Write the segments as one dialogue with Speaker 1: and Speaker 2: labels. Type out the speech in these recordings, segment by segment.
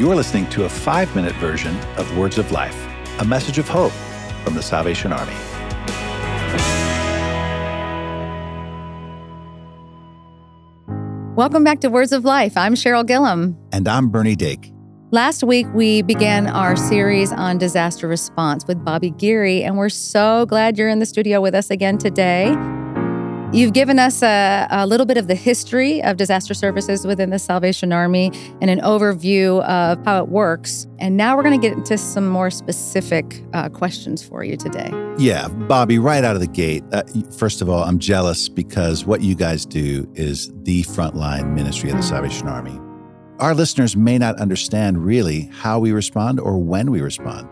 Speaker 1: You're listening to a five minute version of Words of Life, a message of hope from the Salvation Army.
Speaker 2: Welcome back to Words of Life. I'm Cheryl Gillum.
Speaker 1: And I'm Bernie Dake.
Speaker 2: Last week, we began our series on disaster response with Bobbi Geery, and we're so glad you're in the studio with us again today. You've given us a, a, little bit of the history of disaster services within the Salvation Army and an overview of how it works. And now we're going to get into some more specific uh, questions for you today.
Speaker 1: Yeah, Bobbi, right out of the gate. Uh, first of all, I'm jealous because what you guys do is the frontline ministry of the Salvation Army. Our listeners may not understand really how we respond or when we respond.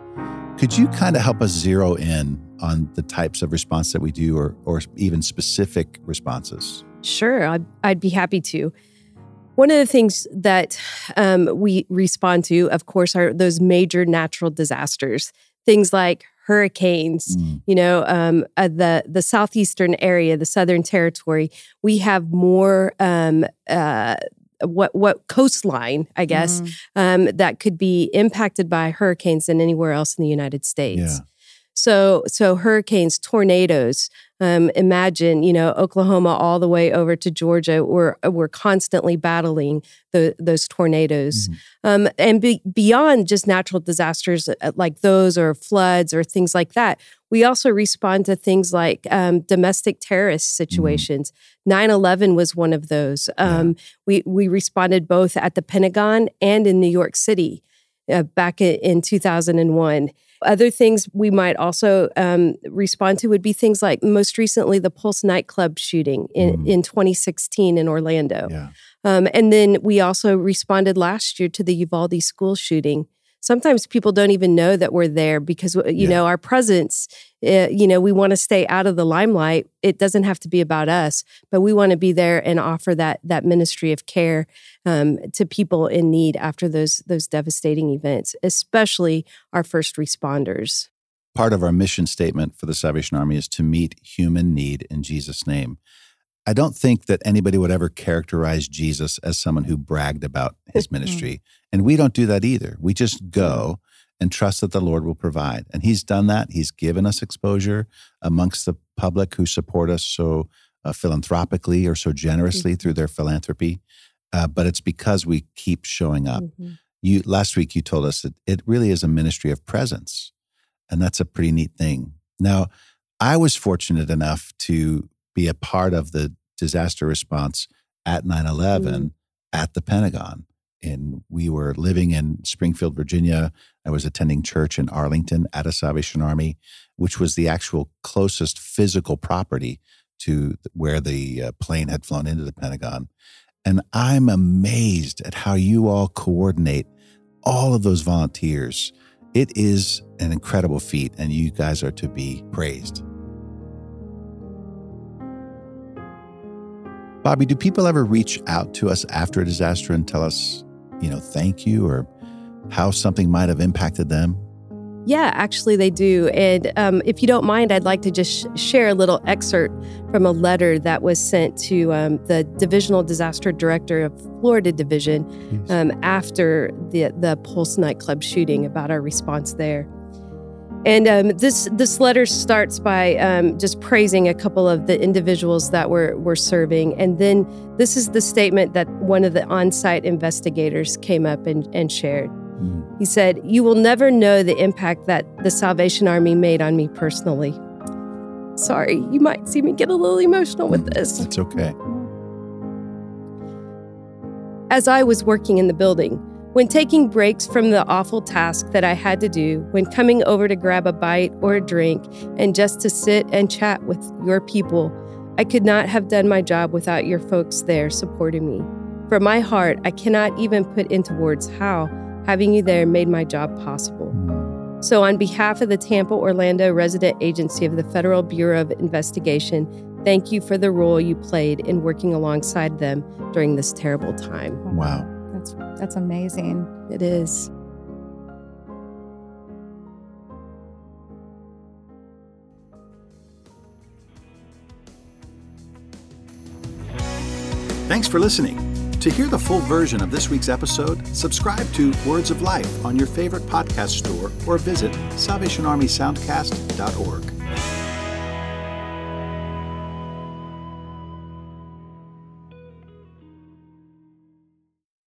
Speaker 1: Could you kind of help us zero in on the types of response that we do or, or even specific responses?
Speaker 3: Sure, I'd, I'd be happy to. One of the things that um, we respond to, of course, are those major natural disasters, things like hurricanes. Mm. You know, um, uh, the the southeastern area, the Southern Territory, we have more um, uh, what what coastline, I guess, mm. um, that could be impacted by hurricanes than anywhere else in the United States. Yeah. So, so hurricanes, tornadoes. Um, imagine, you know, Oklahoma all the way over to Georgia. We're we're constantly battling the, those tornadoes, mm-hmm. um, and be, beyond just natural disasters uh, like those or floods or things like that. We also respond to things like um, domestic terrorist mm-hmm. situations. Mm-hmm. 9-11 was one of those. Um, yeah. We we responded both at the Pentagon and in New York City uh, back in 2001. Other things we might also um, respond to would be things like most recently the Pulse nightclub shooting in, mm. in 2016 in Orlando. Yeah. Um, and then we also responded last year to the Uvalde school shooting sometimes people don't even know that we're there because you yeah. know our presence uh, you know we want to stay out of the limelight. It doesn't have to be about us but we want to be there and offer that that ministry of care um, to people in need after those those devastating events especially our first responders.
Speaker 1: Part of our mission statement for the salvation army is to meet human need in jesus name I don't think that anybody would ever characterize Jesus as someone who bragged about his mm-hmm. ministry. And we don't do that either. We just go and trust that the Lord will provide. And he's done that. He's given us exposure amongst the public who support us so uh, philanthropically or so generously mm-hmm. through their philanthropy. Uh, but it's because we keep showing up. Mm-hmm. You last week you told us that it really is a ministry of presence. And that's a pretty neat thing. Now, I was fortunate enough to be a part of the disaster response at 9 11 mm. at the Pentagon. And we were living in Springfield, Virginia. I was attending church in Arlington at a Salvation Army, which was the actual closest physical property to where the uh, plane had flown into the Pentagon. And I'm amazed at how you all coordinate all of those volunteers. It is an incredible feat, and you guys are to be praised. Bobbi, do people ever reach out to us after a disaster and tell us, you know, thank you or how something might have impacted them?
Speaker 3: Yeah, actually, they do. And um, if you don't mind, I'd like to just sh- share a little excerpt from a letter that was sent to um, the Divisional Disaster Director of Florida Division um, after the, the Pulse nightclub shooting about our response there. And um, this this letter starts by um, just praising a couple of the individuals that were were serving, and then this is the statement that one of the on-site investigators came up and, and shared. Mm. He said, "You will never know the impact that the Salvation Army made on me personally." Sorry, you might see me get a little emotional with this.
Speaker 1: It's okay.
Speaker 3: As I was working in the building, when taking breaks from the awful task that I had to do, when coming over to grab a bite or a drink, and just to sit and chat with your people, I could not have done my job without your folks there supporting me. From my heart, I cannot even put into words how having you there made my job possible. Hmm. So, on behalf of the Tampa Orlando Resident Agency of the Federal Bureau of Investigation, thank you for the role you played in working alongside them during this terrible time.
Speaker 1: Wow.
Speaker 2: That's that's amazing.
Speaker 3: It is.
Speaker 1: Thanks for listening. To hear the full version of this week's episode, subscribe to Words of Life on your favorite podcast store or visit SalvationArmySoundcast.org.